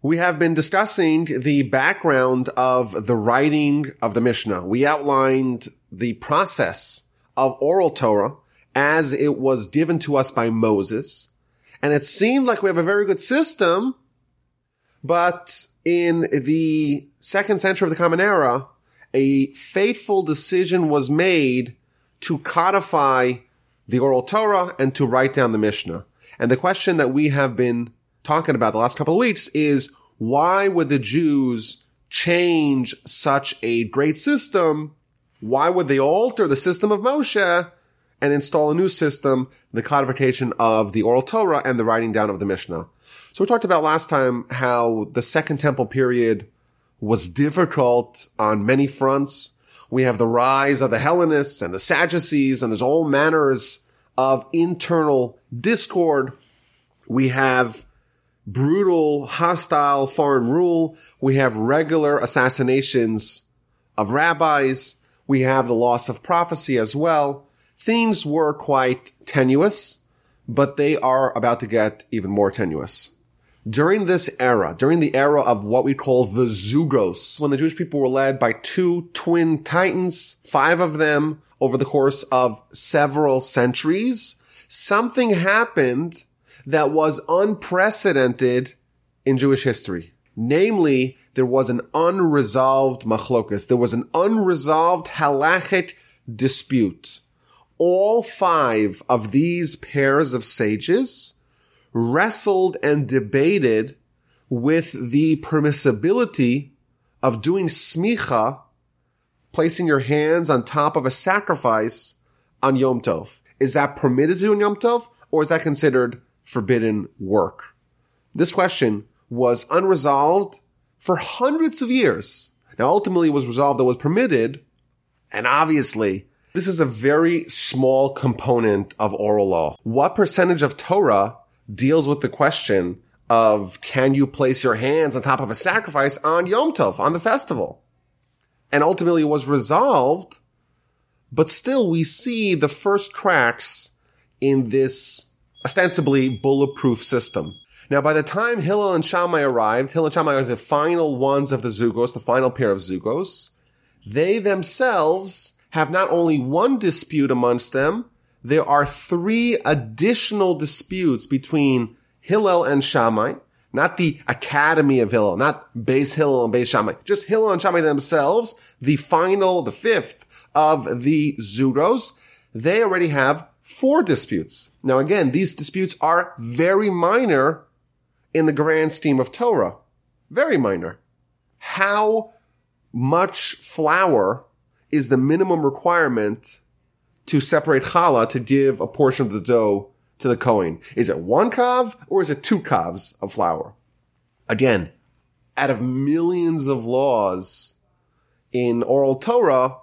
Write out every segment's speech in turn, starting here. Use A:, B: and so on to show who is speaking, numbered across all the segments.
A: We have been discussing the background of the writing of the Mishnah. We outlined the process of oral Torah as it was given to us by Moses. And it seemed like we have a very good system, but in the second century of the Common Era, a fateful decision was made to codify the oral Torah and to write down the Mishnah. And the question that we have been talking about the last couple of weeks is why would the Jews change such a great system? Why would they alter the system of Moshe and install a new system, the codification of the oral Torah and the writing down of the Mishnah? So we talked about last time how the Second Temple period was difficult on many fronts. We have the rise of the Hellenists and the Sadducees, and there's all manners of internal discord. We have brutal, hostile foreign rule. We have regular assassinations of rabbis. We have the loss of prophecy as well. Things were quite tenuous, but they are about to get even more tenuous during this era, during the era of what we call the Zugos, when the Jewish people were led by two twin titans, five of them over the course of several centuries, something happened that was unprecedented in Jewish history. Namely, there was an unresolved machlokas. There was an unresolved halachic dispute. All five of these pairs of sages wrestled and debated with the permissibility of doing smicha, placing your hands on top of a sacrifice on Yom Tov. Is that permitted to do on Yom Tov or is that considered forbidden work? This question was unresolved for hundreds of years. Now ultimately it was resolved that was permitted. And obviously this is a very small component of oral law. What percentage of Torah deals with the question of can you place your hands on top of a sacrifice on Yom Tov, on the festival? And ultimately it was resolved, but still we see the first cracks in this ostensibly bulletproof system. Now, by the time Hillel and Shammai arrived, Hillel and Shammai are the final ones of the Zugos, the final pair of Zugos. They themselves have not only one dispute amongst them, there are three additional disputes between Hillel and Shammai, not the Academy of Hillel, not Beis Hillel and Beis Shammai, just Hillel and Shammai themselves, the final, the fifth of the Zugos, they already have four disputes. Now again, these disputes are very minor in the grand scheme of Torah. Very minor. How much flour is the minimum requirement to separate challah to give a portion of the dough to the Kohen? Is it one kav or is it two kavs of flour? Again, out of millions of laws in oral Torah,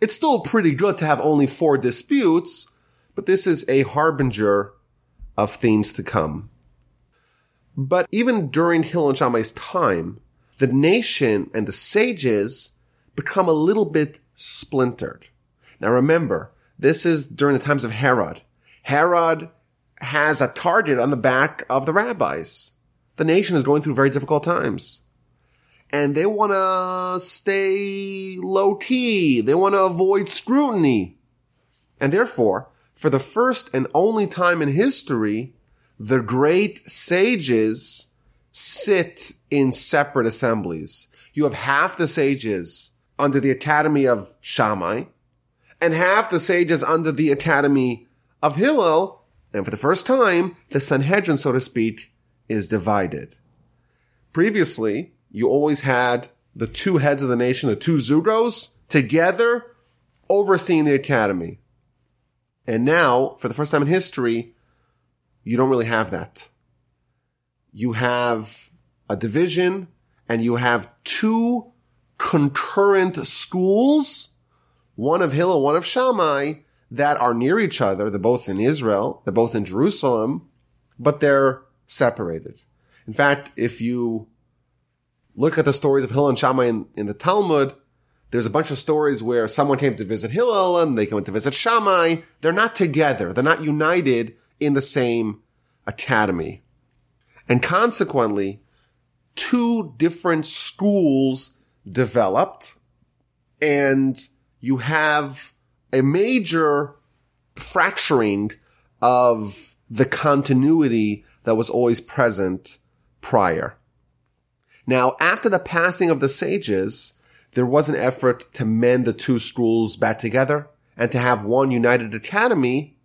A: it's still pretty good to have only four disputes, but this is a harbinger of things to come. But even during Shammai's time, the nation and the sages become a little bit splintered. Now remember, this is during the times of Herod. Herod has a target on the back of the rabbis. The nation is going through very difficult times. And they want to stay low key. They want to avoid scrutiny. And therefore, for the first and only time in history, the great sages sit in separate assemblies. You have half the sages under the Academy of Shammai, and half the sages under the academy of Hillel. And for the first time, the Sanhedrin, so to speak, is divided. Previously, you always had the two heads of the nation, the two Zugos, together overseeing the academy. And now, for the first time in history, you don't really have that. You have a division and you have two concurrent schools one of Hillel, one of Shammai, that are near each other. They're both in Israel. They're both in Jerusalem, but they're separated. In fact, if you look at the stories of Hillel and Shammai in, in the Talmud, there's a bunch of stories where someone came to visit Hillel and they came to visit Shammai. They're not together. They're not united in the same academy. And consequently, two different schools developed and you have a major fracturing of the continuity that was always present prior. Now, after the passing of the sages, there was an effort to mend the two schools back together and to have one united academy,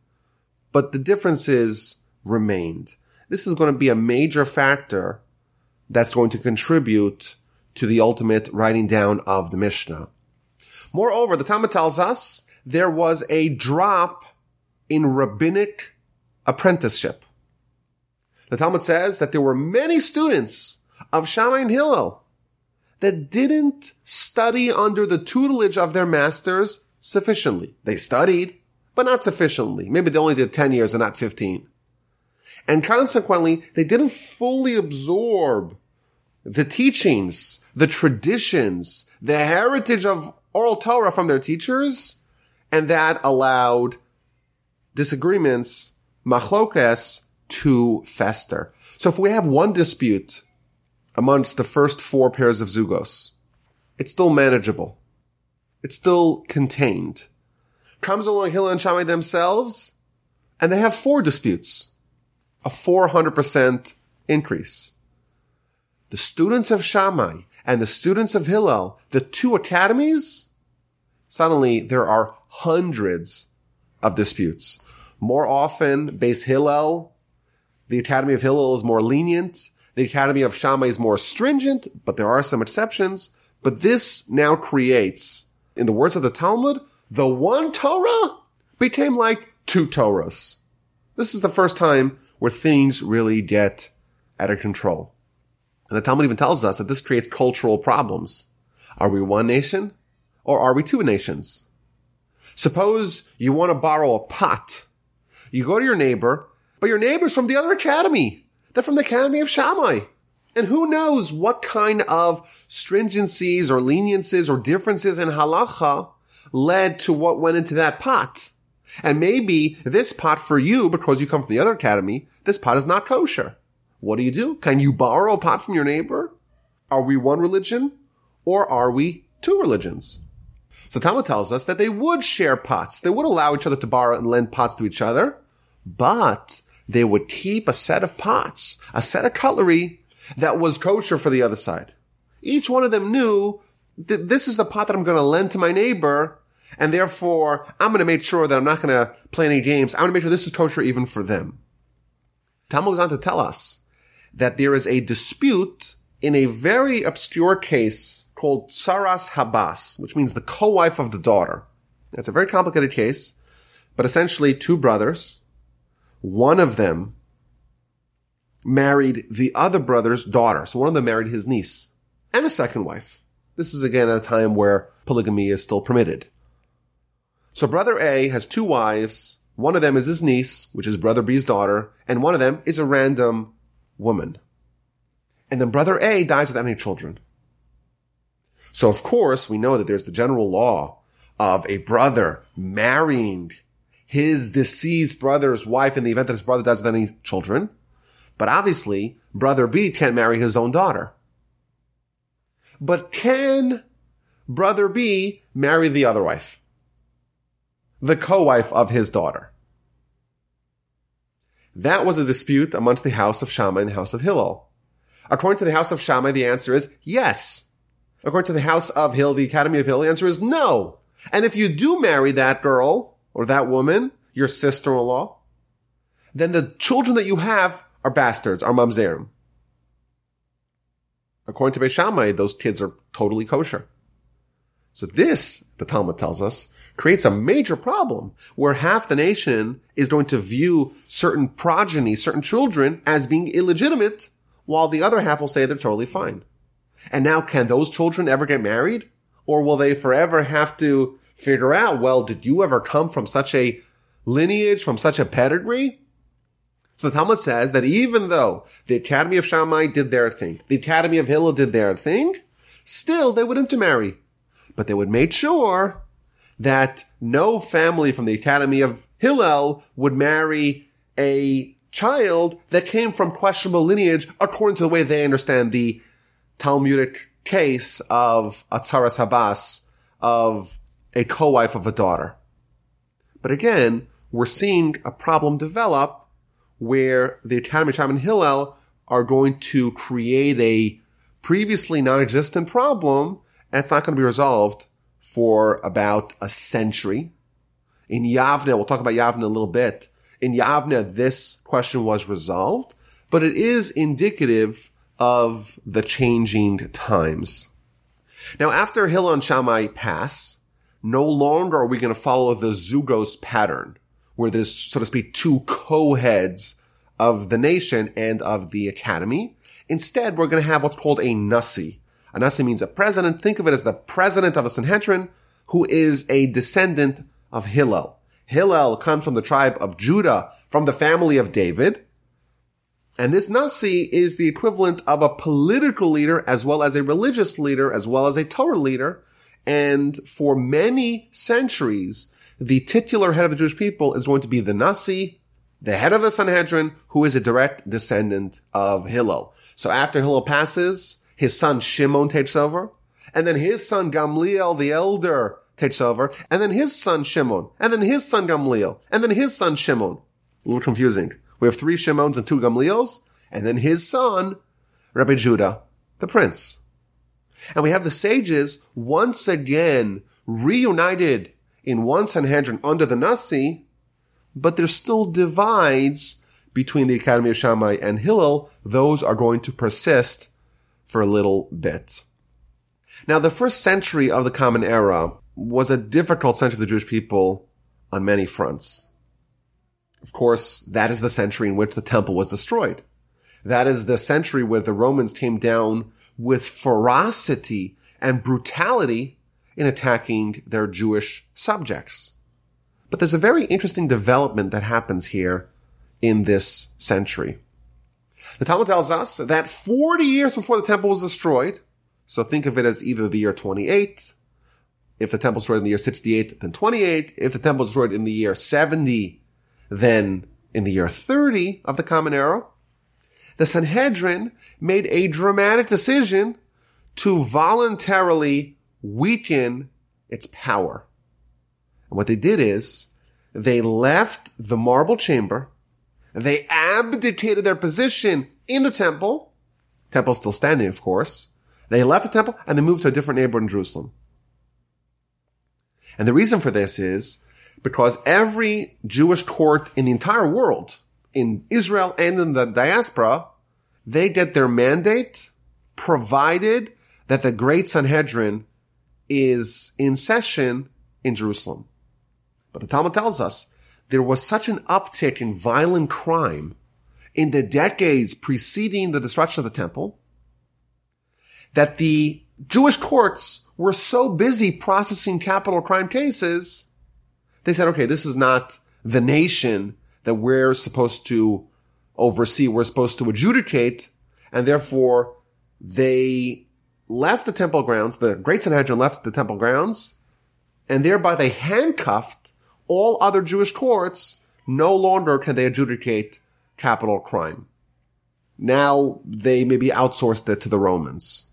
A: but the differences remained. This is going to be a major factor that's going to contribute to the ultimate writing down of the Mishnah. Moreover, the Talmud tells us there was a drop in rabbinic apprenticeship. The Talmud says that there were many students of Shammai and Hillel that didn't study under the tutelage of their masters sufficiently. They studied, but not sufficiently. Maybe they only did 10 years and not 15. And consequently, they didn't fully absorb the teachings, the traditions, the heritage of oral Torah from their teachers, and that allowed disagreements, machlokes, to fester. So if we have one dispute amongst the first four pairs of zugos, it's still manageable. It's still contained. Comes along Hillel and Shammai themselves, and they have four disputes. A 400% increase. The students of Shammai and the students of Hillel, the two academies, suddenly there are hundreds of disputes. More often, Beis Hillel, the Academy of Hillel is more lenient. The Academy of Shammai is more stringent, but there are some exceptions. But this now creates, in the words of the Talmud, the one Torah became like two Torahs. This is the first time where things really get out of control. And the Talmud even tells us that this creates cultural problems. Are we one nation or are we two nations? Suppose you want to borrow a pot. You go to your neighbor, but your neighbor's from the other academy. They're from the Academy of Shammai. And who knows what kind of stringencies or leniencies or differences in halacha led to what went into that pot. And maybe this pot for you, because you come from the other academy, this pot is not kosher. What do you do? Can you borrow a pot from your neighbor? Are we one religion or are we two religions? So Talmud tells us that they would share pots. They would allow each other to borrow and lend pots to each other, but they would keep a set of pots, a set of cutlery that was kosher for the other side. Each one of them knew that this is the pot that I'm going to lend to my neighbor. And therefore, I'm going to make sure that I'm not going to play any games. I'm going to make sure this is kosher even for them. Talmud goes on to tell us that there is a dispute in a very obscure case called Saras Habas, which means the co-wife of the daughter. It's a very complicated case, but essentially two brothers, one of them married the other brother's daughter. So one of them married his niece and a second wife. This is again a time where polygamy is still permitted. So brother A has two wives. One of them is his niece, which is brother B's daughter, and one of them is a random woman. And then brother A dies without any children. So of course, we know that there's the general law of a brother marrying his deceased brother's wife in the event that his brother dies without any children. But obviously, brother B can't marry his own daughter. But can brother B marry the other wife? The co-wife of his daughter. That was a dispute amongst the house of Shammai and the house of Hillel. According to the house of Shammai, the answer is yes. According to the house of Hill, the Academy of Hill, the answer is no. And if you do marry that girl or that woman, your sister-in-law, then the children that you have are bastards, are mamzerim. According to Beis Shammai, those kids are totally kosher. So this, the Talmud tells us, creates a major problem where half the nation is going to view certain progeny, certain children as being illegitimate, while the other half will say they're totally fine. And now can those children ever get married? Or will they forever have to figure out, well, did you ever come from such a lineage, from such a pedigree? So the Talmud says that even though the Academy of Shammai did their thing, the Academy of Hillel did their thing, still they would intermarry. But they would make sure that no family from the Academy of Hillel would marry a child that came from questionable lineage according to the way they understand the Talmudic case of a tsaras habas, of a co-wife of a daughter. But again, we're seeing a problem develop where the Academy Shammai and Hillel are going to create a previously non-existent problem and it's not going to be resolved for about a century. In Yavne, we'll talk about Yavne a little bit. In Yavne, this question was resolved, but it is indicative of the changing times. Now, after Hillel and Shammai pass, no longer are we going to follow the Zugos pattern, where there's, so to speak, two co-heads of the nation and of the academy. Instead, we're going to have what's called a Nasi. A Nasi means a president. Think of it as the president of the Sanhedrin, who is a descendant of Hillel. Hillel comes from the tribe of Judah, from the family of David. And this Nasi is the equivalent of a political leader as well as a religious leader as well as a Torah leader. And for many centuries, the titular head of the Jewish people is going to be the Nasi, the head of the Sanhedrin, who is a direct descendant of Hillel. So after Hillel passes, his son Shimon takes over, and then his son Gamliel, the elder, takes over, and then his son Shimon, and then his son Gamliel, and then his son Shimon. A little confusing. We have three Shimons and two Gamliels, and then his son, Rabbi Judah, the prince. And we have the sages once again reunited in one Sanhedrin under the Nasi, but there's still divides between the Academy of Shammai and Hillel. Those are going to persist for a little bit. Now, the first century of the Common Era was a difficult century for the Jewish people on many fronts. Of course, that is the century in which the temple was destroyed. That is the century where the Romans came down with ferocity and brutality in attacking their Jewish subjects. But there's a very interesting development that happens here in this century. The Talmud tells us that 40 years before the temple was destroyed, so think of it as either the year 28, if the temple was destroyed in the year 68, then 28. If the temple was destroyed in the year 70, then in the year 30 of the Common Era, the Sanhedrin made a dramatic decision to voluntarily weaken its power. And what they did is they left the marble chamber. They abdicated their position in the temple. Temple still standing, of course. They left the temple and they moved to a different neighborhood in Jerusalem. And the reason for this is because every Jewish court in the entire world, in Israel and in the diaspora, they get their mandate provided that the great Sanhedrin is in session in Jerusalem. But the Talmud tells us there was such an uptick in violent crime in the decades preceding the destruction of the temple that the Jewish courts were so busy processing capital crime cases, they said, okay, this is not the nation that we're supposed to oversee, we're supposed to adjudicate, and therefore they left the temple grounds, the Great Sanhedrin left the temple grounds, and thereby they handcuffed all other Jewish courts. No longer can they adjudicate capital crime. Now they maybe outsourced it to the Romans.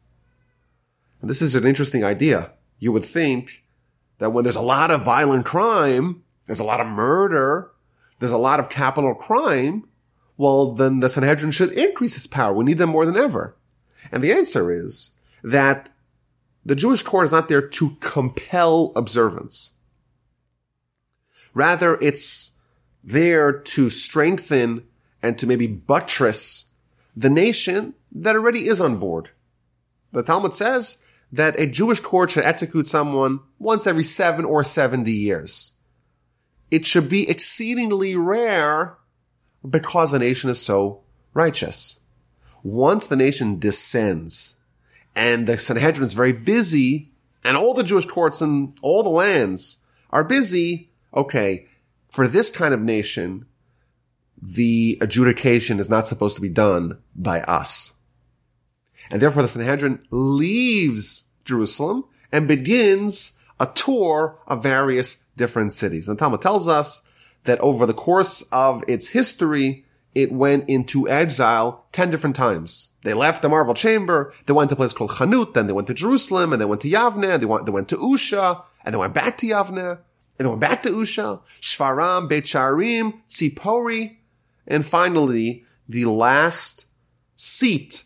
A: And this is an interesting idea. You would think that when there's a lot of violent crime, there's a lot of murder, there's a lot of capital crime, well, then the Sanhedrin should increase its power. We need them more than ever. And the answer is that the Jewish court is not there to compel observance. Rather, it's there to strengthen and to maybe buttress the nation that already is on board. The Talmud says that a Jewish court should execute someone once every seven or 70 years. It should be exceedingly rare because the nation is so righteous. Once the nation descends and the Sanhedrin is very busy and all the Jewish courts in all the lands are busy, okay, for this kind of nation, the adjudication is not supposed to be done by us. And therefore the Sanhedrin leaves Jerusalem and begins a tour of various different cities. And the Talmud tells us that over the course of its history, it went into exile 10 different times. They left the marble chamber, they went to a place called Chanut, then they went to Jerusalem, and they went to Yavne, they went, they went to Usha, and they went back to Yavne, and they went back to Usha, Shvaram, Beit Sharim, Tzipori, and finally, the last seat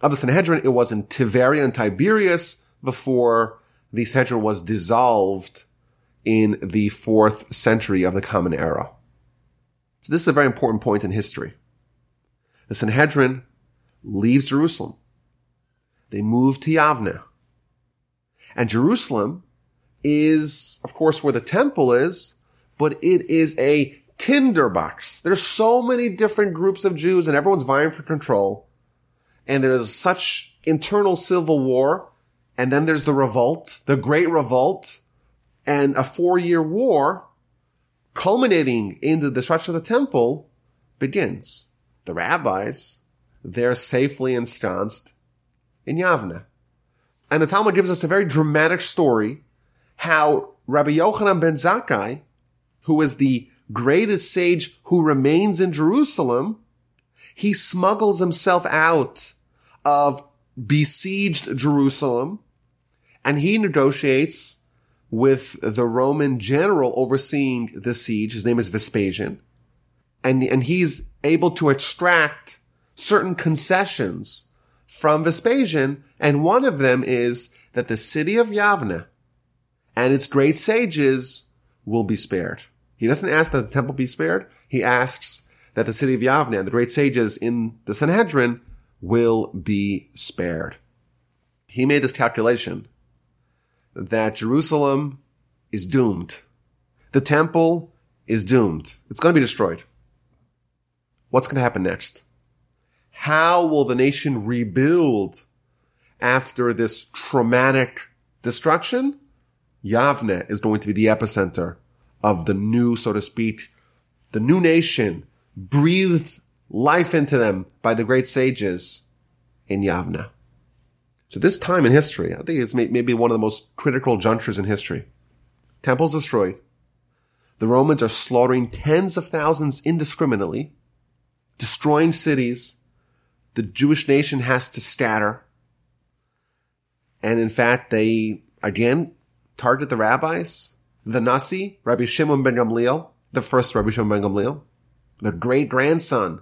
A: of the Sanhedrin, it was in Tiberias and Tiberias before the Sanhedrin was dissolved in the fourth century of the Common Era. This is a very important point in history. The Sanhedrin leaves Jerusalem. They move to Yavne. And Jerusalem is, of course, where the temple is, but it is a tinderbox. There's so many different groups of Jews and everyone's vying for control. And there's such internal civil war. And then there's the revolt, the great revolt and a four year war culminating in the destruction of the temple begins. The rabbis, they're safely ensconced in Yavne. And the Talmud gives us a very dramatic story how Rabbi Yochanan ben Zakkai, who is the greatest sage who remains in Jerusalem, he smuggles himself out of besieged Jerusalem and he negotiates with the Roman general overseeing the siege. His name is Vespasian. And, and he's able to extract certain concessions from Vespasian. And one of them is that the city of Yavne and its great sages will be spared. He doesn't ask that the temple be spared. He asks that the city of Yavne and the great sages in the Sanhedrin will be spared. He made this calculation that Jerusalem is doomed. The temple is doomed. It's going to be destroyed. What's going to happen next? How will the nation rebuild after this traumatic destruction? Yavne is going to be the epicenter of the new, so to speak, the new nation breathed life into them by the great sages in Yavne. So this time in history, I think it's maybe one of the most critical junctures in history. Temples destroyed. The Romans are slaughtering tens of thousands indiscriminately, destroying cities. The Jewish nation has to scatter. And in fact, they again target the rabbis the Nasi, Rabbi Shimon ben Gamliel, the first Rabbi Shimon ben Gamliel, the great grandson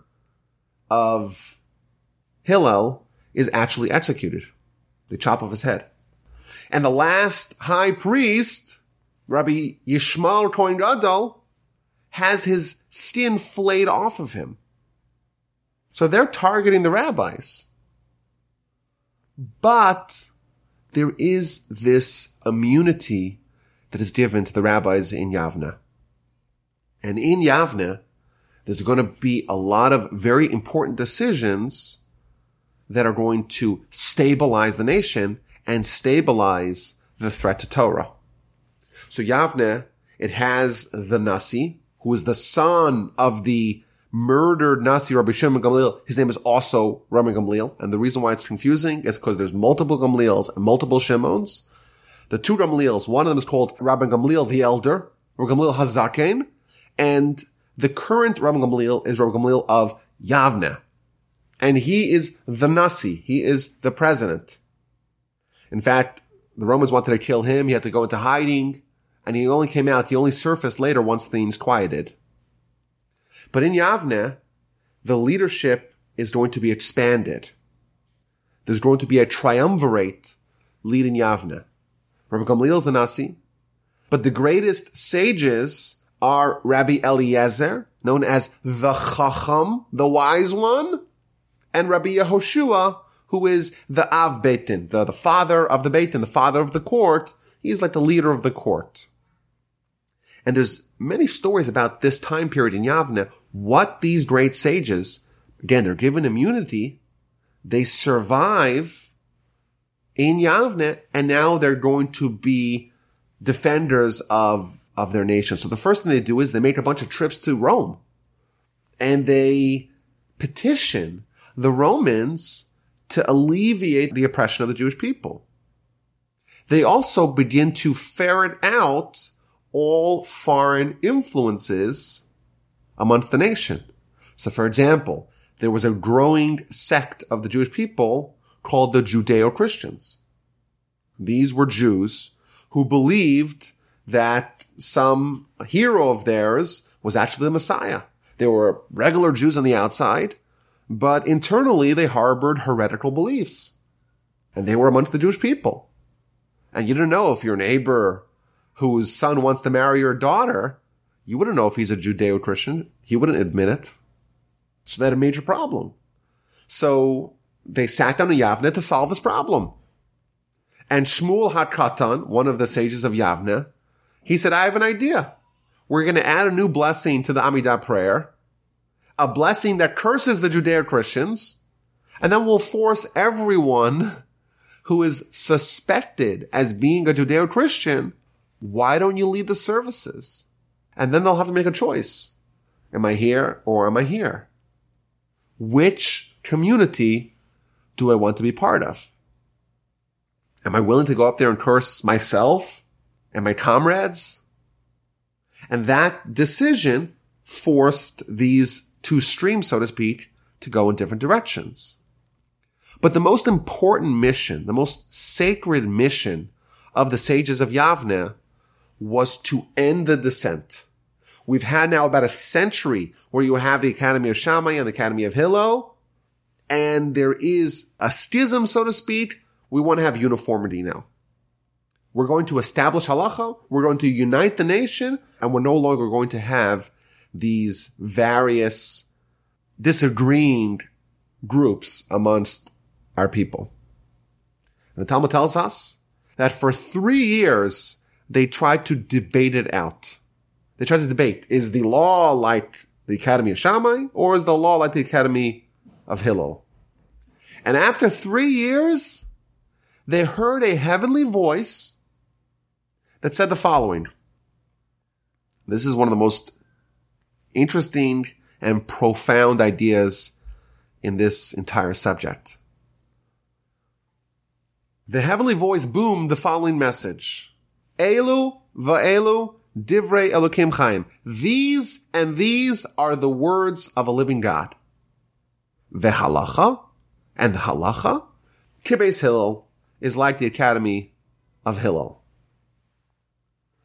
A: of Hillel, is actually executed. They chop off his head. And the last high priest, Rabbi Yishmael Kohen Gadol, has his skin flayed off of him. So they're targeting the rabbis. But there is this immunity that is given to the rabbis in Yavne. And in Yavne, there's going to be a lot of very important decisions that are going to stabilize the nation and stabilize the threat to Torah. So Yavne, it has the Nasi, who is the son of the murdered Nasi Rabbi Shimon Gamliel. His name is also Rabbi Gamliel. And the reason why it's confusing is because there's multiple Gamliels and multiple Shimons the two Gamliels. One of them is called Rabbi Gamliel the Elder, Rabbi Gamliel Hazaken, and the current Rabbi Gamliel is Rabbi Gamliel of Yavne. And he is the Nasi. He is the president. In fact, the Romans wanted to kill him. He had to go into hiding and he only came out, he only surfaced later once things quieted. But in Yavne, the leadership is going to be expanded. There's going to be a triumvirate leading Yavne. Rabbi Gamliel is the Nasi. But the greatest sages are Rabbi Eliezer, known as the Chacham, the wise one, and Rabbi Yehoshua, who is the Av Beis Din, the, the father of the Beis Din, the father of the court. He's like the leader of the court. And there's many stories about this time period in Yavne, what these great sages, again, they're given immunity, they survive in Yavne, and now they're going to be defenders of, of their nation. So the first thing they do is they make a bunch of trips to Rome and they petition the Romans to alleviate the oppression of the Jewish people. They also begin to ferret out all foreign influences amongst the nation. So for example, there was a growing sect of the Jewish people called the Judeo-Christians. These were Jews who believed that some hero of theirs was actually the Messiah. They were regular Jews on the outside, but internally they harbored heretical beliefs. And they were amongst the Jewish people. And you didn't know if your neighbor whose son wants to marry your daughter, you wouldn't know if he's a Judeo-Christian. He wouldn't admit it. So they had a major problem. So they sat down in Yavne to solve this problem. And Shmuel HaKatan, one of the sages of Yavne, he said, I have an idea. We're going to add a new blessing to the Amidah prayer, a blessing that curses the Judeo-Christians, and then we'll force everyone who is suspected as being a Judeo-Christian, why don't you lead the services? And then they'll have to make a choice. Am I here or am I here? Which community do I want to be part of? Am I willing to go up there and curse myself and my comrades? And that decision forced these two streams, so to speak, to go in different directions. But the most important mission, the most sacred mission of the sages of Yavne was to end the descent. We've had now about a century where you have the Academy of Shammai and the Academy of Hillel, and there is a schism, so to speak. We want to have uniformity now. We're going to establish halacha. We're going to unite the nation, and we're no longer going to have these various disagreeing groups amongst our people. And the Talmud tells us that for three years, they tried to debate it out. They tried to debate, is the law like the Academy of Shammai or is the law like the Academy of Hillel? And after three years, they heard a heavenly voice that said the following. This is one of the most interesting and profound ideas in this entire subject. The heavenly voice boomed the following message. Elu va'elu divrei Elokim chaim. These and these are the words of a living God. Vehalacha and the halacha. k'Beis Hillel is like the Academy of Hillel.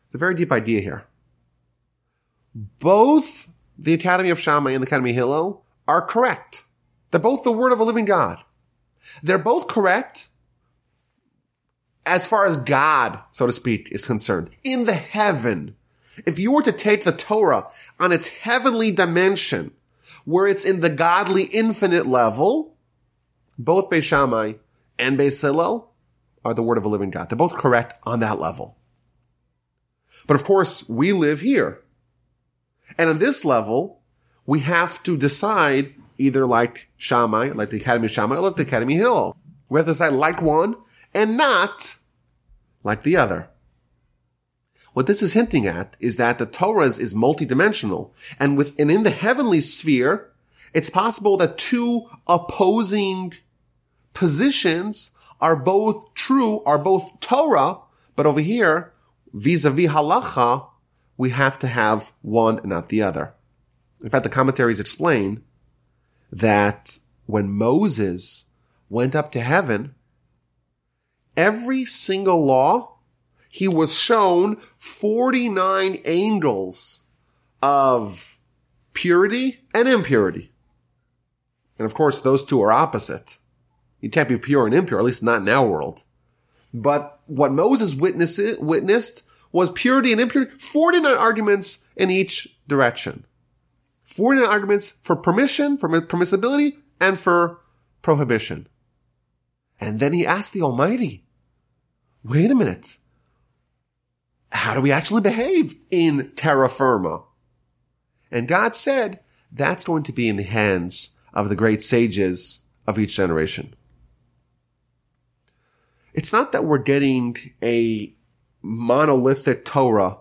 A: It's a very deep idea here. Both the Academy of Shammai and the Academy of Hillel are correct. They're both the word of a living God. They're both correct as far as God, so to speak, is concerned. In the heaven, if you were to take the Torah on its heavenly dimension, where it's in the godly infinite level, both Beis Shammai and Beis Hillel are the word of a living God. They're both correct on that level. But of course, we live here. And on this level, we have to decide either like Shammai, like the Academy of Shammai, or like the Academy of Hillel. We have to decide like one and not like the other. What this is hinting at is that the Torah is multidimensional and within in the heavenly sphere, it's possible that two opposing positions are both true, are both Torah, but over here, vis-a-vis halacha, we have to have one and not the other. In fact, the commentaries explain that when Moses went up to heaven, every single law, he was shown 49 angles of purity and impurity. And of course, those two are opposite. You can't be pure and impure, at least not in our world. But what Moses witnessed, witnessed was purity and impurity, 49 arguments in each direction. 49 arguments for permission, for permissibility, and for prohibition. And then he asked the Almighty, wait a minute. How do we actually behave in terra firma? And God said, that's going to be in the hands of the great sages of each generation. It's not that we're getting a monolithic Torah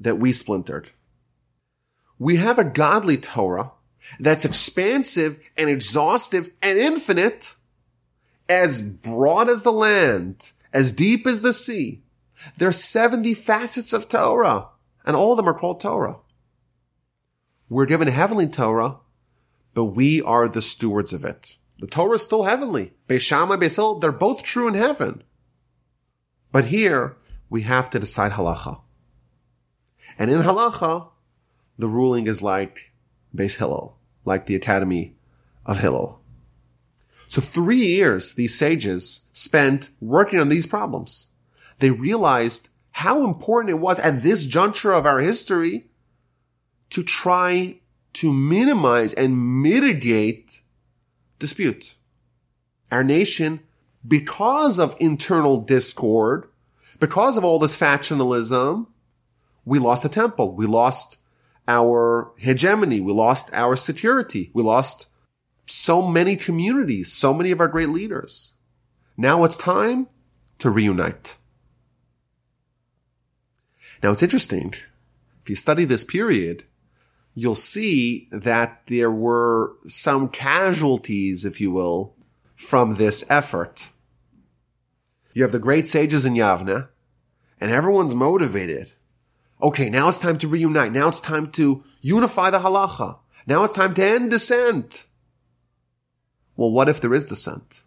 A: that we splintered. We have a godly Torah that's expansive and exhaustive and infinite, as broad as the land, as deep as the sea. There are 70 facets of Torah, and all of them are called Torah. We're given heavenly Torah, but we are the stewards of it. The Torah is still heavenly. Beis Shammai, Beis Hillel, they're both true in heaven. But here, we have to decide halacha. And in halacha, the ruling is like Beis Hillel, like the Academy of Hillel. So three years these sages spent working on these problems. They realized how important it was at this juncture of our history to try to minimize and mitigate dispute. Our nation, because of internal discord, because of all this factionalism, we lost the temple. We lost our hegemony. We lost our security. We lost so many communities, so many of our great leaders. Now it's time to reunite. Now it's interesting. If you study this period, you'll see that there were some casualties, if you will, from this effort. You have the great sages in Yavna, and everyone's motivated. Okay, now it's time to reunite. Now it's time to unify the halacha. Now it's time to end dissent. Well, what if there is dissent?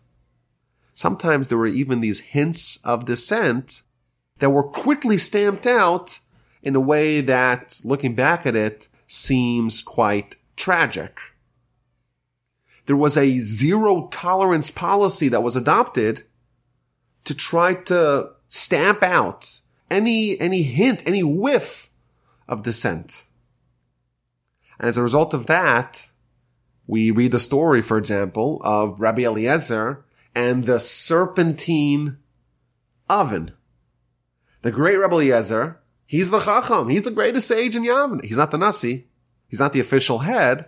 A: Sometimes there were even these hints of dissent that were quickly stamped out in a way that, looking back at it, seems quite tragic. There was a zero tolerance policy that was adopted to try to stamp out any, any hint, any whiff of dissent. And as a result of that, we read the story, for example, of Rabbi Eliezer and the serpentine oven. The great Rabbi Eliezer He's the Chacham. He's the greatest sage in Yavne. He's not the Nasi. He's not the official head,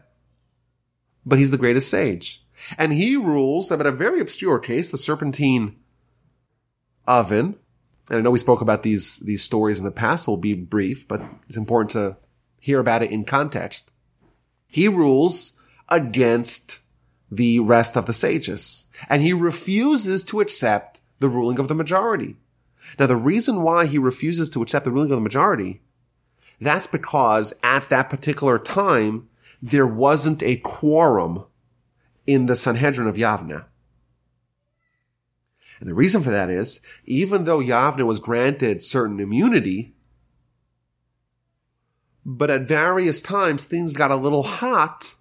A: but he's the greatest sage. And he rules about a very obscure case, the Serpentine oven. And I know we spoke about these, these stories in the past. We'll be brief, but it's important to hear about it in context. He rules against the rest of the sages and he refuses to accept the ruling of the majority. Now, the reason why he refuses to accept the ruling of the majority, that's because at that particular time, there wasn't a quorum in the Sanhedrin of Yavna. And the reason for that is, even though Yavna was granted certain immunity, but at various times things got a little hot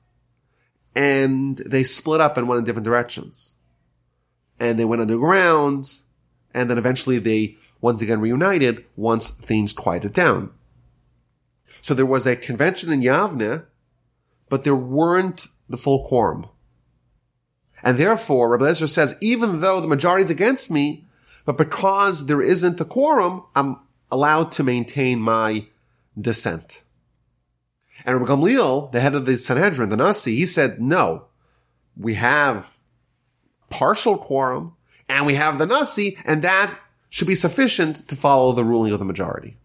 A: and they split up and went in different directions. And they went underground and then eventually they once again reunited once things quieted down. So there was a convention in Yavne, but there weren't the full quorum. And therefore, Rabbi Ezra says, even though the majority is against me, but because there isn't a quorum, I'm allowed to maintain my dissent. And Rabbi Gamliel, the head of the Sanhedrin, the Nasi, he said, no, we have partial quorum and we have the Nasi, and that should be sufficient to follow the ruling of the majority.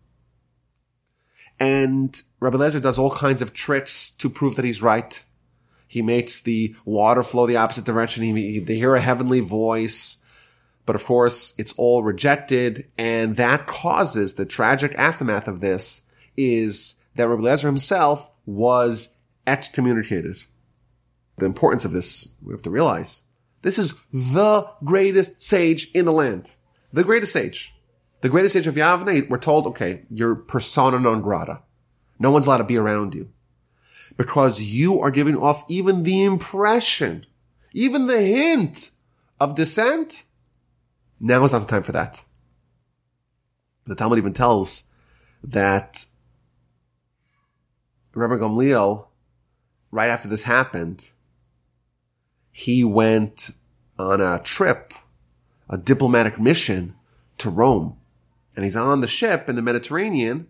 A: And Rabbi Eliezer does all kinds of tricks to prove that he's right. He makes the water flow the opposite direction. He, they hear a heavenly voice. But of course, it's all rejected. And that causes the tragic aftermath of this is that Rabbi Eliezer himself was excommunicated. The importance of this, we have to realize. This is the greatest sage in the land. The greatest sage. The greatest sage of Yavne, we're told, okay, you're persona non grata. No one's allowed to be around you. Because you are giving off even the impression, even the hint of dissent. Now is not the time for that. The Talmud even tells that Rabbi Gamliel, right after this happened, he went on a trip, a diplomatic mission to Rome. And he's on the ship in the Mediterranean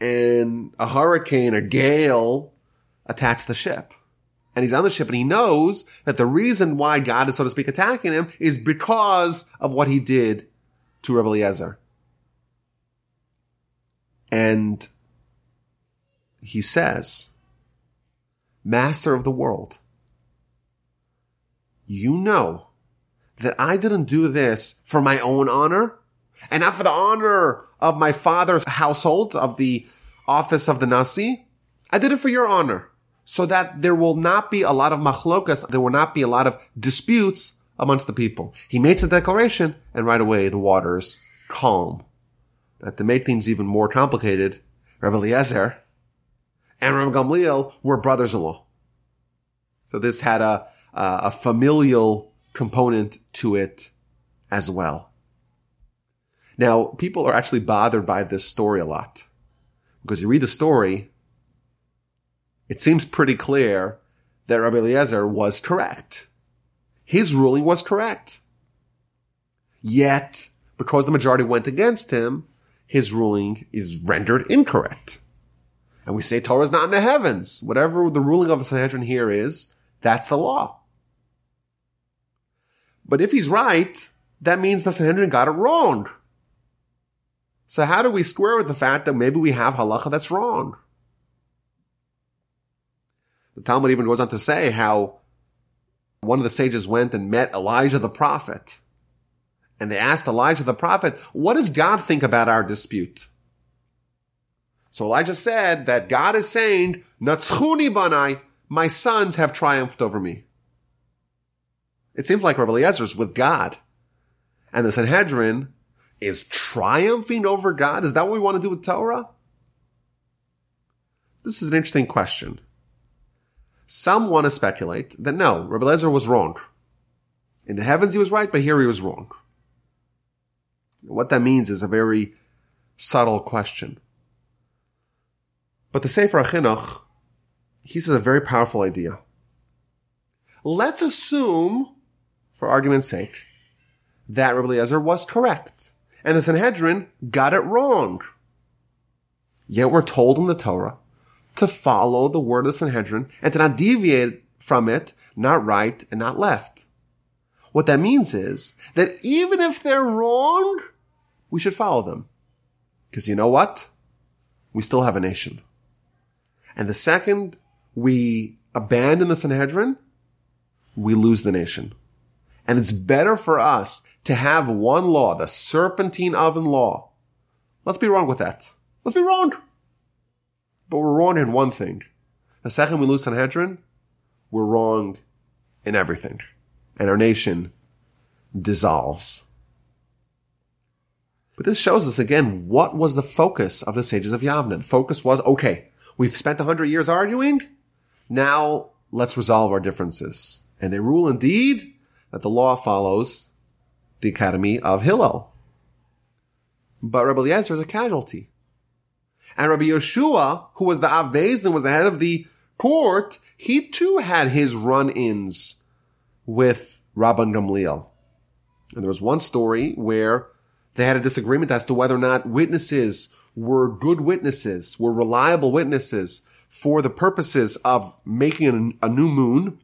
A: and a hurricane, a gale attacks the ship. And he's on the ship and he knows that the reason why God is, so to speak, attacking him is because of what he did to Rebbe Eliezer. And he says, Master of the world, you know that I didn't do this for my own honor and not for the honor of my father's household, of the office of the Nasi. I did it for your honor, so that there will not be a lot of machlokas, there will not be a lot of disputes amongst the people. He makes a declaration and right away the waters calm. That to make things even more complicated, Rabbi Eliezer and Rabbi Gamliel were brothers-in-law. So this had a, a familial component to it as well. Now, people are actually bothered by this story a lot because you read the story, it seems pretty clear that Rabbi Eliezer was correct. His ruling was correct. Yet, because the majority went against him, his ruling is rendered incorrect. And we say Torah is not in the heavens. Whatever the ruling of the Sanhedrin here is, that's the law. But if he's right, that means the Sanhedrin got it wrong. So how do we square with the fact that maybe we have halacha that's wrong? The Talmud even goes on to say how one of the sages went and met Elijah the prophet. And they asked Elijah the prophet, what does God think about our dispute? So Elijah said that God is saying, Natzchuni banai, my sons have triumphed over me. It seems like Rabbi Eliezer's with God. And the Sanhedrin is triumphing over God. Is that what we want to do with Torah? This is an interesting question. Some want to speculate that no, Rabbi Eliezer was wrong. In the heavens he was right, but here he was wrong. What that means is a very subtle question. But the Sefer HaChinuch, he says a very powerful idea. Let's assume, for argument's sake, that Rabbi Eliezer was correct, and the Sanhedrin got it wrong. Yet we're told in the Torah to follow the word of the Sanhedrin and to not deviate from it, not right and not left. What that means is that even if they're wrong, we should follow them. Because you know what? We still have a nation. And the second we abandon the Sanhedrin, we lose the nation. And it's better for us to have one law, the serpentine oven law. Let's be wrong with that. Let's be wrong. But we're wrong in one thing. The second we lose Sanhedrin, we're wrong in everything. And our nation dissolves. But this shows us again what was the focus of the sages of Yavne. The focus was, okay, we've spent a hundred years arguing. Now let's resolve our differences. And they rule indeed that the law follows the academy of Hillel. But Rabbi Eliezer is a casualty. And Rabbi Yeshua, who was the Av Beis and was the head of the court, he too had his run-ins with Rabban Gamliel. And there was one story where they had a disagreement as to whether or not witnesses were good witnesses, were reliable witnesses for the purposes of making a new moon.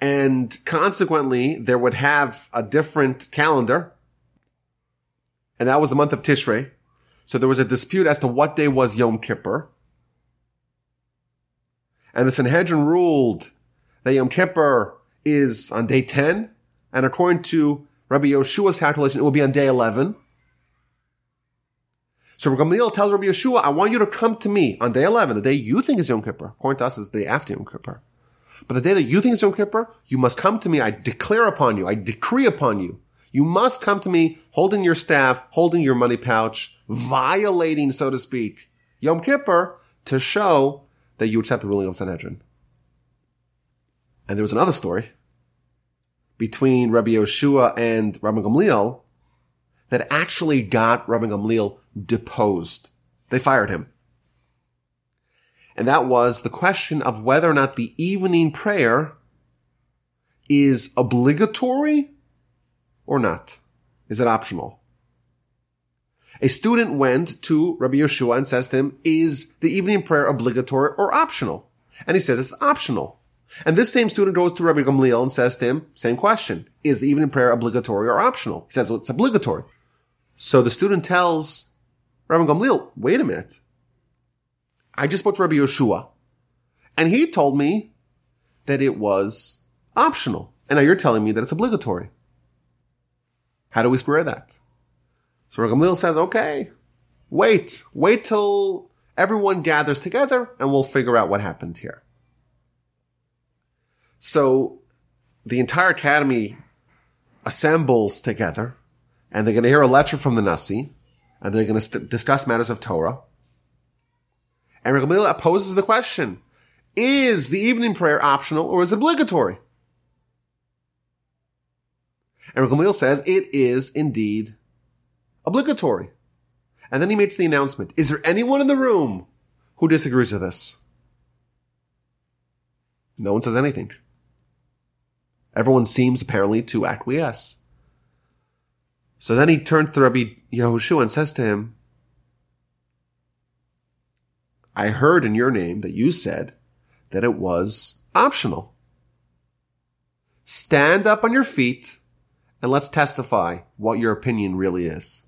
A: And consequently, there would have a different calendar. And that was the month of Tishrei. So there was a dispute as to what day was Yom Kippur. And the Sanhedrin ruled that Yom Kippur is on day 10. And according to Rabbi Yeshua's calculation, it will be on day 11. So Gamliel tells Rabbi Yeshua, I want you to come to me on day 11, the day you think is Yom Kippur. According to us, is the day after Yom Kippur. But the day that you think is Yom Kippur, you must come to me. I declare upon you. I decree upon you you must come to me holding your staff, holding your money pouch, violating, so to speak, Yom Kippur to show that you accept the ruling of Sanhedrin. And there was another story between Rabbi Yoshua and Rabbi Gamliel that actually got Rabbi Gamliel deposed. They fired him. And that was the question of whether or not the evening prayer is obligatory or not? Is it optional? A student went to Rabbi Yeshua and says to him, is the evening prayer obligatory or optional? And he says it's optional. And this same student goes to Rabbi Gamliel and says to him, same question. Is the evening prayer obligatory or optional? He says well, it's obligatory. So the student tells Rabbi Gamliel, wait a minute. I just spoke to Rabbi Yeshua and he told me that it was optional. And now you're telling me that it's obligatory. How do we square that? So Gamliel says, okay, wait, wait till everyone gathers together and we'll figure out what happened here. So the entire academy assembles together and they're going to hear a lecture from the Nasi and they're going to st- discuss matters of Torah. And Gamliel poses the question, is the evening prayer optional or is it obligatory? And Gamliel says it is indeed obligatory. And then he makes the announcement, is there anyone in the room who disagrees with this? No one says anything. Everyone seems apparently to acquiesce. So then he turns to Rabbi Yehoshua and says to him, I heard in your name that you said that it was optional. Stand up on your feet and let's testify what your opinion really is.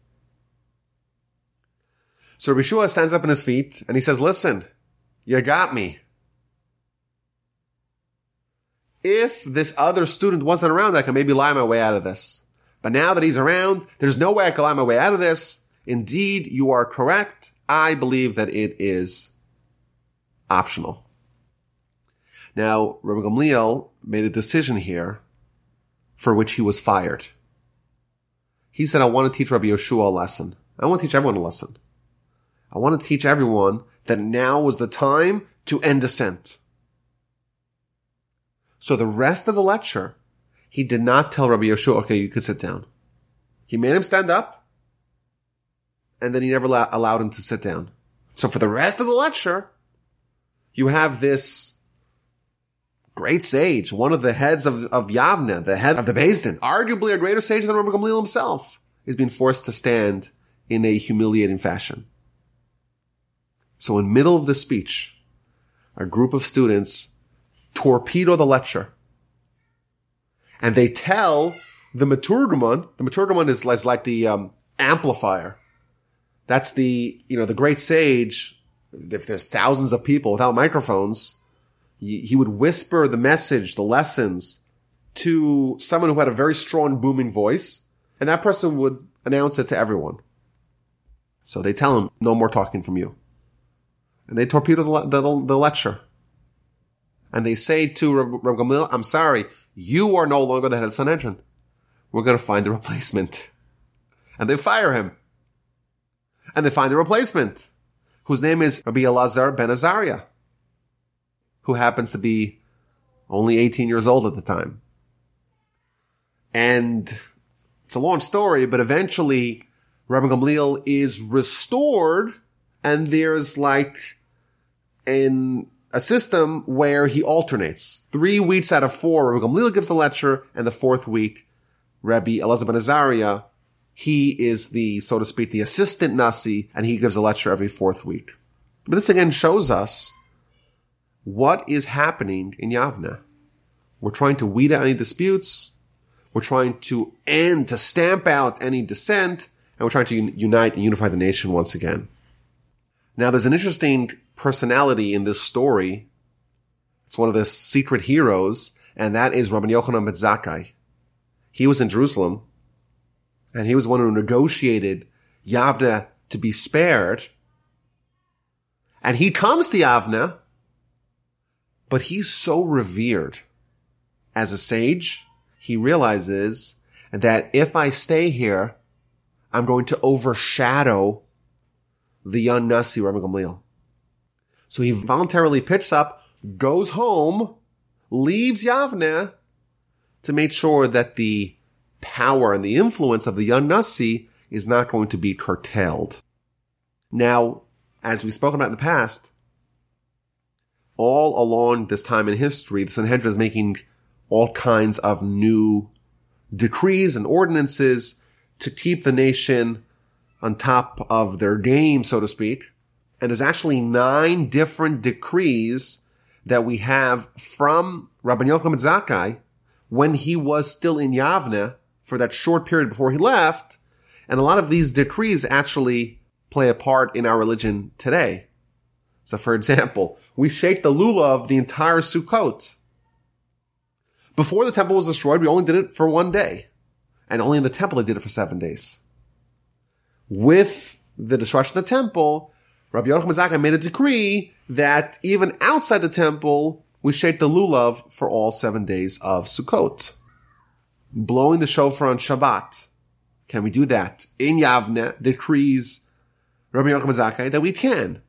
A: So Rabbi Shua stands up on his feet and he says, listen, you got me. If this other student wasn't around, I could maybe lie my way out of this. But now that he's around, there's no way I can lie my way out of this. Indeed, you are correct. I believe that it is optional. Now, Rabbi Gamliel made a decision here for which he was fired. He said, I want to teach Rabbi Yeshua a lesson. I want to teach everyone a lesson. I want to teach everyone that now was the time to end dissent. So the rest of the lecture, he did not tell Rabbi Yeshua, okay, you could sit down. He made him stand up, and then he never allowed him to sit down. So for the rest of the lecture, you have this great sage, one of the heads of, of Yavne, the head of the Din, arguably a greater sage than Rabbi Gamliel himself, is being forced to stand in a humiliating fashion. So in middle of the speech, a group of students torpedo the lecture. And they tell the Meturgeman, the Meturgeman is, is like the um, amplifier. That's the, you know, the great sage. If there's thousands of people without microphones, he would whisper the message, the lessons to someone who had a very strong booming voice. And that person would announce it to everyone. So they tell him, no more talking from you and they torpedo the, the, the lecture. And they say to Gamliel, I'm sorry, you are no longer the head of the Sanhedrin. We're going to find a replacement. And they fire him. And they find a replacement, whose name is Rabbi Elazar ben Azariah, who happens to be only 18 years old at the time. And it's a long story, but eventually Rabbi Gamliel is restored and there's like in a system where he alternates. Three weeks out of four, Rabbi Gamliel gives the lecture, and the fourth week, Rabbi Elazar ben Azariah, he is the, so to speak, the assistant Nasi, and he gives a lecture every fourth week. But this again shows us what is happening in Yavne. We're trying to weed out any disputes. We're trying to end, to stamp out any dissent, and we're trying to un- unite and unify the nation once again. Now, there's an interesting personality in this story. It's one of the secret heroes, and that is Rabbi Yochanan ben. He was in Jerusalem, and he was one who negotiated Yavne to be spared. And he comes to Yavne, but he's so revered as a sage. He realizes that if I stay here, I'm going to overshadow the young Nasi. So he voluntarily picks up, goes home, leaves Yavne to make sure that the power and the influence of the young Nasi is not going to be curtailed. Now, as we've spoken about in the past, all along this time in history, the Sanhedrin is making all kinds of new decrees and ordinances to keep the nation on top of their game, so to speak. And there's actually nine different decrees that we have from Rabbi Yochanan Zakkai when he was still in Yavne for that short period before he left. And a lot of these decrees actually play a part in our religion today. So for example, we shake the lulav the entire Sukkot. Before the temple was destroyed, we only did it for one day. And only in the temple they did it for seven days with the destruction of the temple, Rabbi Yochanan Zakkai made a decree that even outside the temple, we shake the lulav for all seven days of Sukkot. Blowing the shofar on Shabbat. Can we do that? In Yavne decrees Rabbi Yochanan Zakkai that we can.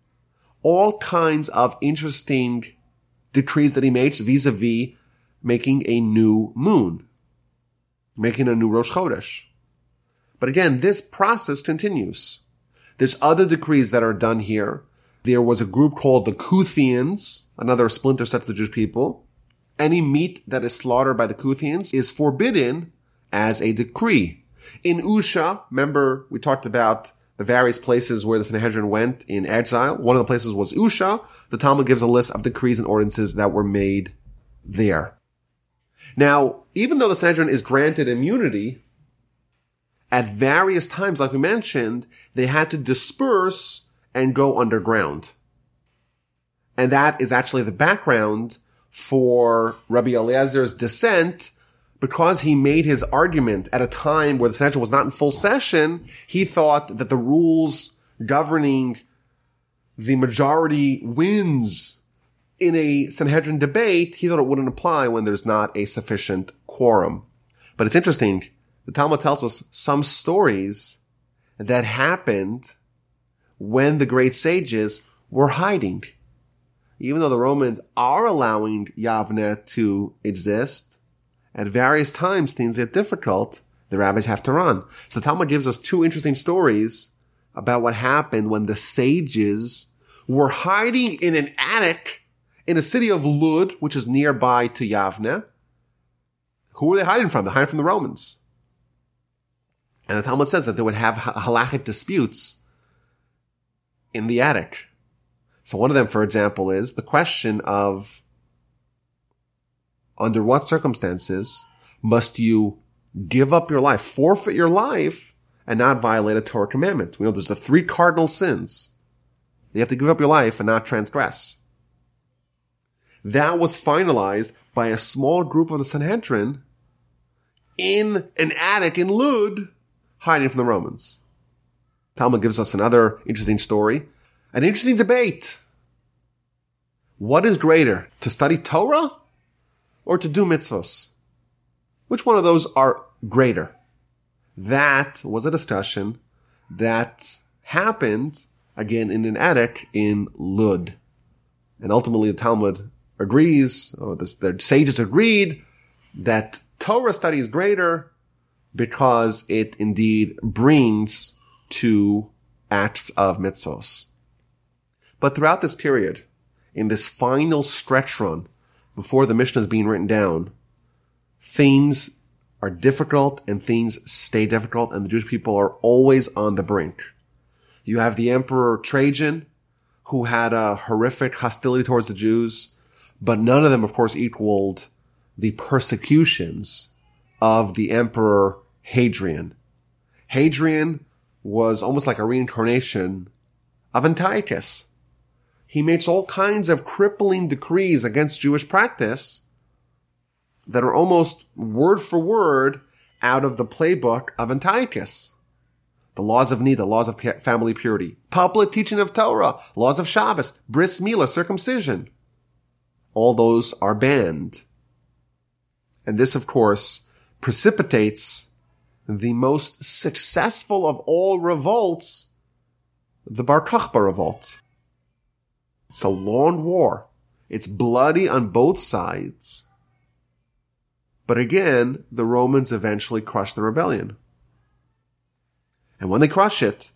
A: All kinds of interesting decrees that he makes vis-a-vis making a new moon, making a new Rosh Chodesh. But again, this process continues. There's other decrees that are done here. There was a group called the Kuthians, another splinter sect of the Jewish people. Any meat that is slaughtered by the Kuthians is forbidden as a decree. In Usha, remember we talked about the various places where the Sanhedrin went in exile. One of the places was Usha. The Talmud gives a list of decrees and ordinances that were made there. Now, even though the Sanhedrin is granted immunity, at various times, like we mentioned, they had to disperse and go underground. And that is actually the background for Rabbi Eliezer's dissent because he made his argument at a time where the Sanhedrin was not in full session, he thought that the rules governing the majority wins in a Sanhedrin debate, he thought it wouldn't apply when there's not a sufficient quorum. But it's interesting. The Talmud tells us some stories that happened when the great sages were hiding. Even though the Romans are allowing Yavne to exist, at various times things get difficult. The rabbis have to run. So Talmud gives us two interesting stories about what happened when the sages were hiding in an attic in the city of Lud, which is nearby to Yavne. Who were they hiding from? They're hiding from the Romans. And the Talmud says that they would have halachic disputes in the attic. So one of them, for example, is the question of under what circumstances must you give up your life, forfeit your life, and not violate a Torah commandment? We know there's the three cardinal sins. You have to give up your life and not transgress. That was finalized by a small group of the Sanhedrin in an attic in Lud, hiding from the Romans. Talmud gives us another interesting story, an interesting debate. What is greater, to study Torah or to do mitzvos? Which one of those are greater? That was a discussion that happened again in an attic in Lud. And ultimately the Talmud agrees, or the, the sages agreed that Torah study is greater because it indeed brings to acts of mitzvos. But throughout this period, in this final stretch run before the Mishnah is being written down, things are difficult and things stay difficult and the Jewish people are always on the brink. You have the Emperor Trajan, who had a horrific hostility towards the Jews, but none of them, of course, equaled the persecutions of the Emperor Hadrian. Hadrian was almost like a reincarnation of Antiochus. He makes all kinds of crippling decrees against Jewish practice that are almost word for word out of the playbook of Antiochus. The laws of Nida, laws of family purity, public teaching of Torah, laws of Shabbos, bris milah, circumcision. All those are banned. And this, of course, precipitates the most successful of all revolts, the Bar Kokhba revolt. It's a long war. It's bloody on both sides. But again, the Romans eventually crush the rebellion. And when they crush it,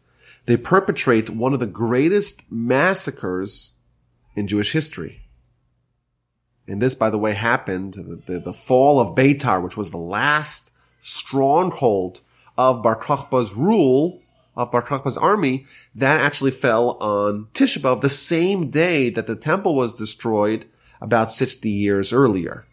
A: they perpetrate one of the greatest massacres in Jewish history. And this, by the way, happened, the, the, the fall of Beitar, which was the last stronghold of Bar Kokhba's rule, of Bar Kokhba's army, that actually fell on Tisha B'Av, the same day that the temple was destroyed about 60 years earlier.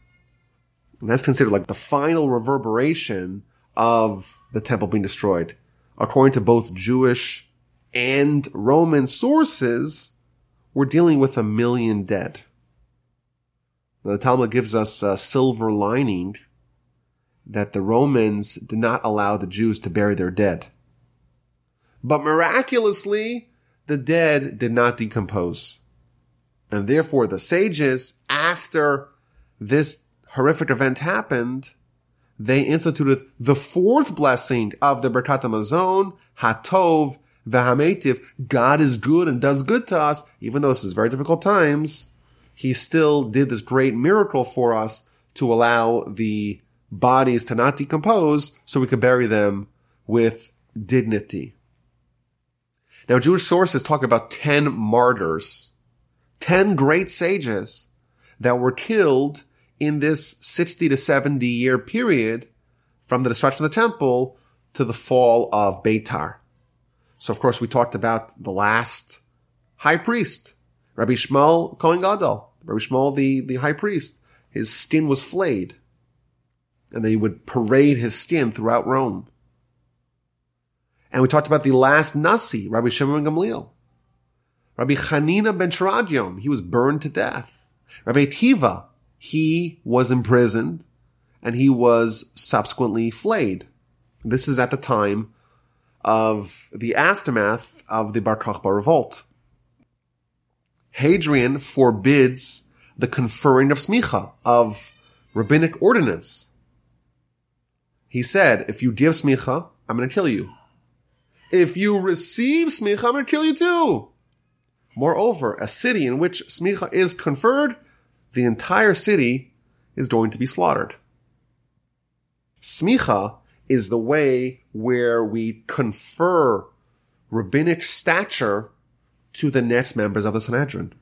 A: And that's considered like the final reverberation of the temple being destroyed. According to both Jewish and Roman sources, we're dealing with a million dead. The Talmud gives us a silver lining that the Romans did not allow the Jews to bury their dead. But miraculously, the dead did not decompose. And therefore the sages, after this horrific event happened, they instituted the fourth blessing of the Birkat Hamazon, Hatov Vahametiv. God is good and does good to us, even though this is very difficult times. He still did this great miracle for us to allow the bodies to not decompose so we could bury them with dignity. Now, Jewish sources talk about 10 martyrs, 10 great sages that were killed in this 60 to 70 year period from the destruction of the temple to the fall of Beitar. So of course we talked about the last high priest, Rabbi Yishmael Kohen Gadol, Rabbi Yishmael the, the high priest. His skin was flayed and they would parade his skin throughout Rome. And we talked about the last Nasi, Rabbi Shimon Gamliel. Rabbi Chanina ben Teradion, he was burned to death. Rabbi Akiva, he was imprisoned and he was subsequently flayed. This is at the time of the aftermath of the Bar Kokhba revolt. Hadrian forbids the conferring of smicha, of rabbinic ordinance. He said, if you give smicha, I'm going to kill you. If you receive smicha, I'm going to kill you too. Moreover, a city in which smicha is conferred the entire city is going to be slaughtered. Smicha is the way where we confer rabbinic stature to the next members of the Sanhedrin.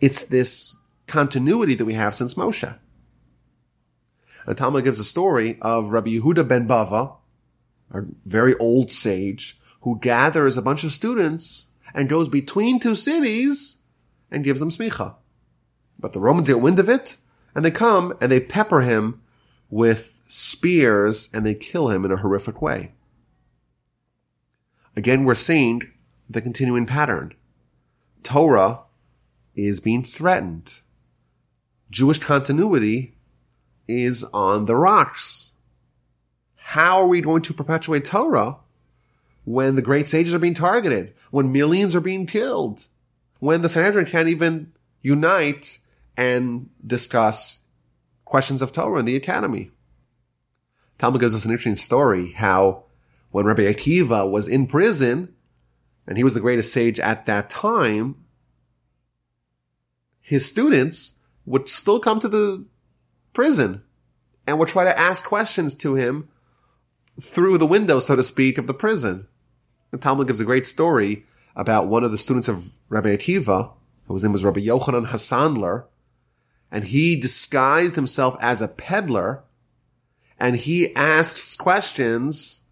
A: It's this continuity that we have since Moshe. The Talmud gives a story of Rabbi Yehuda ben Bava, a very old sage, who gathers a bunch of students and goes between two cities and gives them smicha. But the Romans get wind of it, and they come and they pepper him with spears and they kill him in a horrific way. Again, we're seeing the continuing pattern. Torah is being threatened. Jewish continuity is on the rocks. How are we going to perpetuate Torah when the great sages are being targeted, when millions are being killed, when the Sanhedrin can't even unite and discuss questions of Torah in the academy. Talmud gives us an interesting story how when Rabbi Akiva was in prison, and he was the greatest sage at that time, his students would still come to the prison and would try to ask questions to him through the window, so to speak, of the prison. The Talmud gives a great story about one of the students of Rabbi Akiva, whose name was Rabbi Yochanan Hasandler, and he disguised himself as a peddler and he asks questions,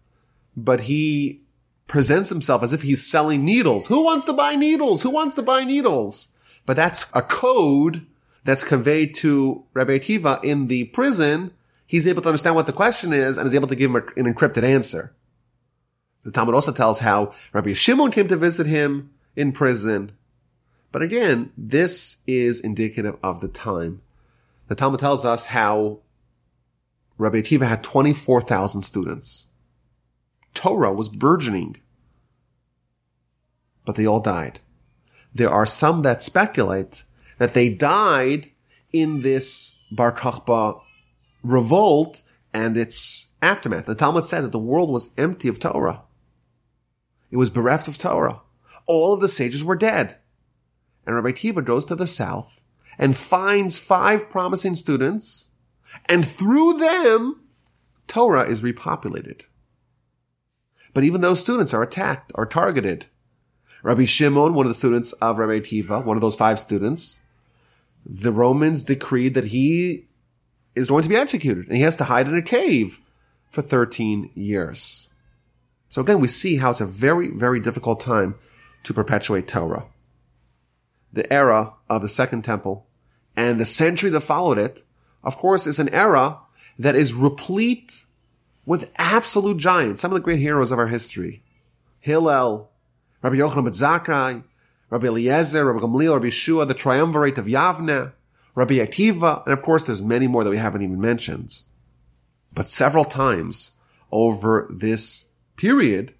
A: but he presents himself as if he's selling needles. Who wants to buy needles? Who wants to buy needles? But that's a code that's conveyed to Rabbi Akiva in the prison. He's able to understand what the question is and is able to give him an encrypted answer. The Talmud also tells how Rabbi Shimon came to visit him in prison but again, this is indicative of the time. The Talmud tells us how Rabbi Akiva had 24,000 students. Torah was burgeoning. But they all died. There are some that speculate that they died in this Bar Kokhba revolt and its aftermath. The Talmud said that the world was empty of Torah. It was bereft of Torah. All of the sages were dead and Rabbi Akiva goes to the south and finds five promising students, and through them, Torah is repopulated. But even those students are attacked or targeted. Rabbi Shimon, one of the students of Rabbi Akiva, one of those five students, the Romans decreed that he is going to be executed and he has to hide in a cave for 13 years. So again, we see how it's a very, very difficult time to perpetuate Torah the era of the Second Temple and the century that followed it, of course, is an era that is replete with absolute giants, some of the great heroes of our history. Hillel, Rabbi Yochanan ben Zakkai, Rabbi Eliezer, Rabbi Gamliel, Rabbi Shua, the triumvirate of Yavne, Rabbi Akiva, and of course there's many more that we haven't even mentioned. But several times over this period,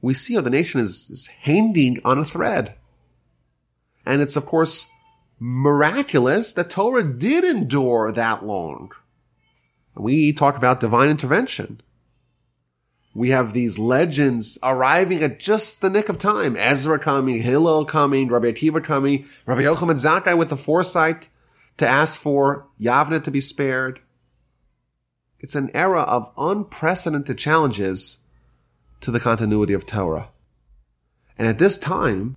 A: we see how the nation is, is hanging on a thread. And it's of course miraculous that Torah did endure that long. We talk about divine intervention. We have these legends arriving at just the nick of time. Ezra coming, Hillel coming, Rabbi Akiva coming, Rabbi Yochanan Zakkai with the foresight to ask for Yavne to be spared. It's an era of unprecedented challenges to the continuity of Torah. And at this time,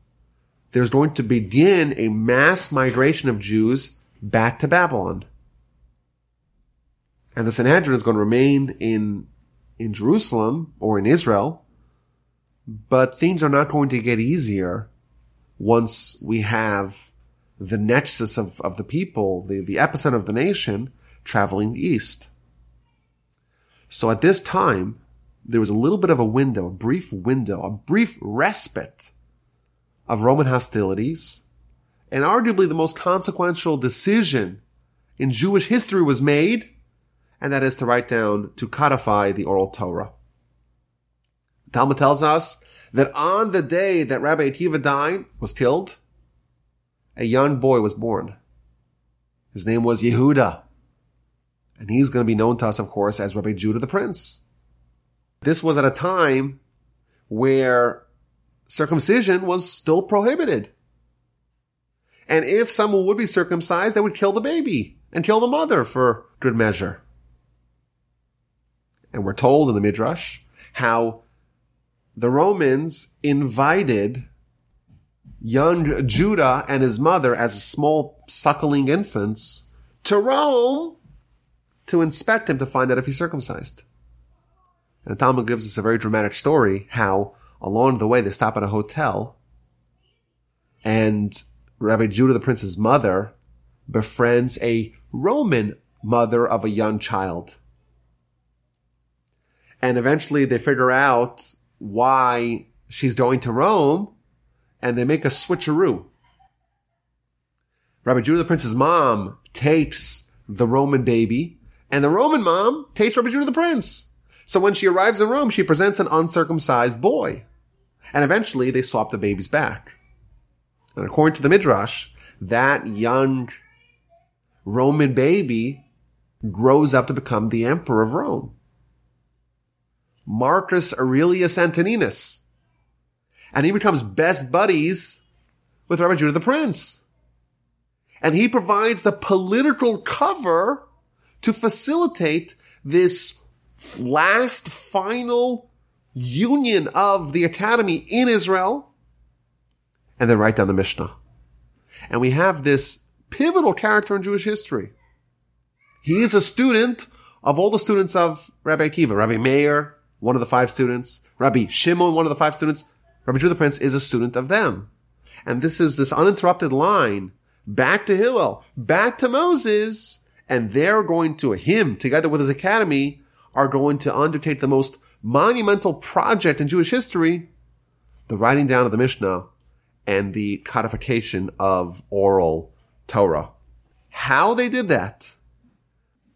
A: there's going to begin a mass migration of Jews back to Babylon. And the Sanhedrin is going to remain in, in Jerusalem or in Israel, but things are not going to get easier once we have the nexus of, of the people, the, the epicenter of the nation traveling east. So at this time, there was a little bit of a window, a brief window, a brief respite of Roman hostilities, and arguably the most consequential decision in Jewish history was made, and that is to write down, to codify the oral Torah. Talmud tells us that on the day that Rabbi Akiva died, was killed, a young boy was born. His name was Yehuda. And he's going to be known to us, of course, as Rabbi Judah the Prince. This was at a time where circumcision was still prohibited. And if someone would be circumcised, they would kill the baby and kill the mother for good measure. And we're told in the Midrash how the Romans invited young Judah and his mother as small suckling infants to Rome to inspect him to find out if he's circumcised. And the Talmud gives us a very dramatic story how along the way they stop at a hotel and Rabbi Judah the prince's mother befriends a Roman mother of a young child. And eventually they figure out why she's going to Rome and they make a switcheroo. Rabbi Judah the prince's mom takes the Roman baby and the Roman mom takes Rabbi Judah the prince. So when she arrives in Rome, she presents an uncircumcised boy. And eventually they swap the babies back. And according to the Midrash, that young Roman baby grows up to become the emperor of Rome. Marcus Aurelius Antoninus. And he becomes best buddies with Rabbi Judah the Prince. And he provides the political cover to facilitate this last final union of the academy in Israel, and then write down the Mishnah. And we have this pivotal character in Jewish history. He is a student of all the students of Rabbi Akiva. Rabbi Meir, one of the five students. Rabbi Shimon, one of the five students. Rabbi Judah the Prince is a student of them. And this is this uninterrupted line back to Hillel, back to Moses, and they're going to, him together with his academy, are going to undertake the most monumental project in Jewish history, the writing down of the Mishnah and the codification of oral Torah. How they did that,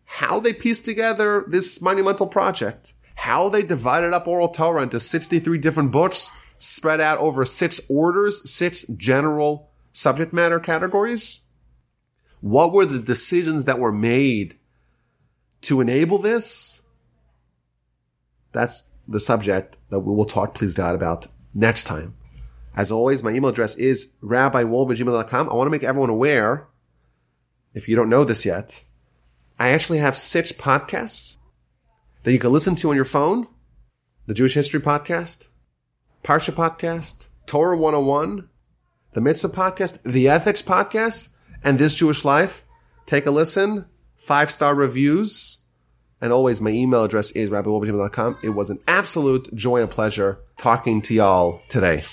A: how they pieced together this monumental project, how they divided up oral Torah into 63 different books spread out over six orders, six general subject matter categories. What were the decisions that were made to enable this? That's the subject that we will talk, please God, about next time. As always, my email address is rabbiwolbe.gmail.com. I want to make everyone aware, if you don't know this yet, I actually have six podcasts that you can listen to on your phone. The Jewish History Podcast, Parsha Podcast, Torah 101, the Mitzvah Podcast, the Ethics Podcast, and This Jewish Life. Take a listen. Five star reviews. And always, my email address is rabbiwolbe.com. It was an absolute joy and pleasure talking to y'all today.